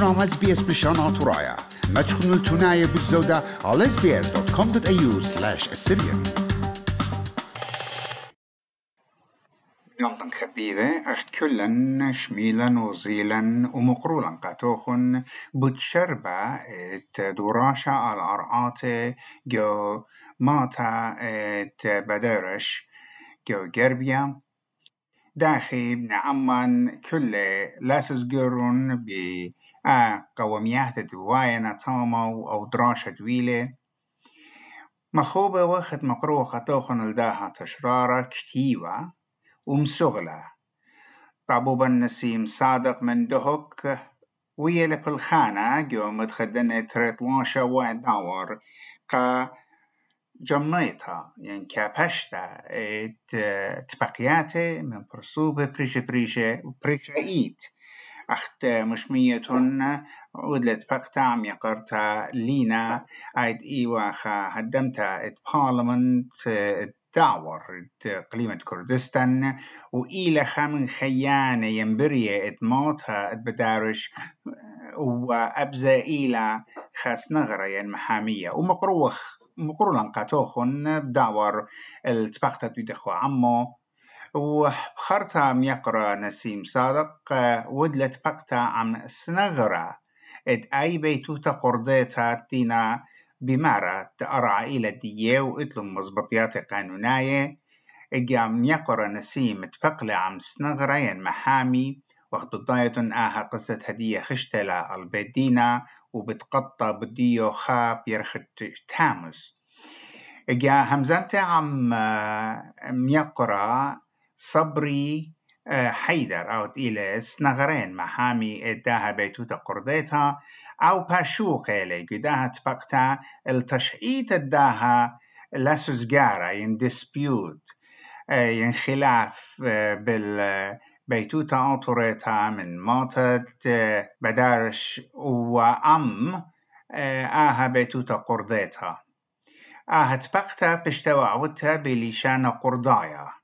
برنامج اس بي اس بلشان عطرايا ما تشخنوا التناية بالزودة على sbs.com.au slash assyrian يوم خبيبة أخت كلن شميلا وزيلا ومقرولا قاتوخن بتشربة ات دوراشا على أرعاتي جو ماتا ات بدرش جو جربيا داخي بن عمان كل لاسس جرون ب آه قوميات دواينا تامو أو دراشة دويلة مخوبة وقت مقروة خطوخن الداها تشرارة كتيوة ومسغلة طابوبا نسيم صادق من دهك ويا بالخانة جو متخدنة تريطلاشة واحد داور قا جميتها يعني كابشتا ات تبقياتي من برسوبة بريشة بريشة وبريشة ايت أخت مشمية فقطع عم يقرتا لينا. أيد ايواخا هدمتا إت بارلمنت دعور قليمة كردستان وإلى خامن خيانة ينبري اتموتها اتبدارش وأبزا إلى خاص نغرة محامية. ومقروخ مقرولا قاتوخن بدعور التبختة بيدخو عمو. وخرطة ميقرأ نسيم صادق ودلت بقتا عم سنغرة اد أي بيتوتا قرديتا تينا بمارة أرعى إلى دية وإتلم مزبطيات قانوناية. إجام يقرأ نسيم تفقلة عم سنغرين محامي وقت ضاية آها قصة هدية خشتلة البدينة وبتقطع بديو خاب يرخت تامس إجا همزمت عم ميقرأ صبري حيدر أو إلى سنغرين محامي إداها بيتوتا قرديتها أو باشوق إلي قداها تبقتا التشعيت الداها لاسوزجارة ين ديسبيوت ين خلاف بال بيتوتا أوتوريتا من موتت بدارش وأم آها بيتوتا قرديتا. آها تبقتا بشتوى عودتا بليشانا قردايا.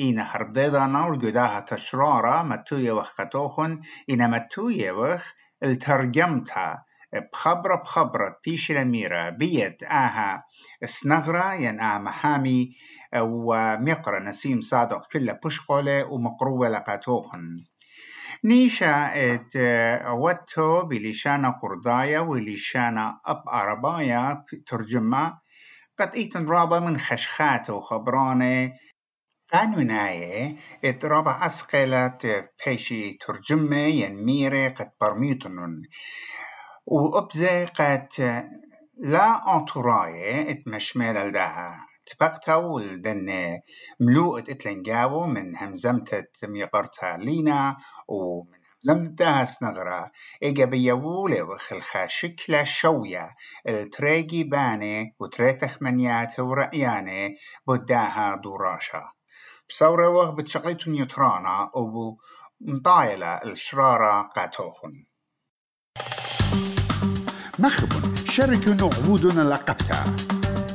هرديدا نور قداها تشرارة متوية وخطوخن إنا متوية وخ الترجمتها بخبرة بخبرة بيش الأميرة بيد آها سنغرة ين آها محامي ومقرة نسيم صادق كلها بشقولة ومقروة لقاتوهن نيشا إت واتو بلشانة قردايا ولشانة أب عربايا ترجمة قد إيتن رابا من خشخات وخبرانة قانوناية إت رابا أسقلت بيشي ترجمة ين ميري قد برميتنن. وأبزي قد لا أنطراية إت مشمال الداها. تبقتا ولدن ملوءة اتلنجاو من همزمتة ميقرتا لينا ومن همزمتها سنغرا. إيجا بيولي وخلخا شكلة شوية التريجي باني وتريتخ منيات ورأياني بداها دوراشا بصورة وغ بتشغليتو نيوترانا أو مطايلة الشرارة قاتوخن. مخبن شاركوا نعبودنا لقبتا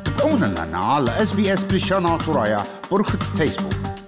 تابعونا لنا على اس بي اس عطرايا برخة فيسبوك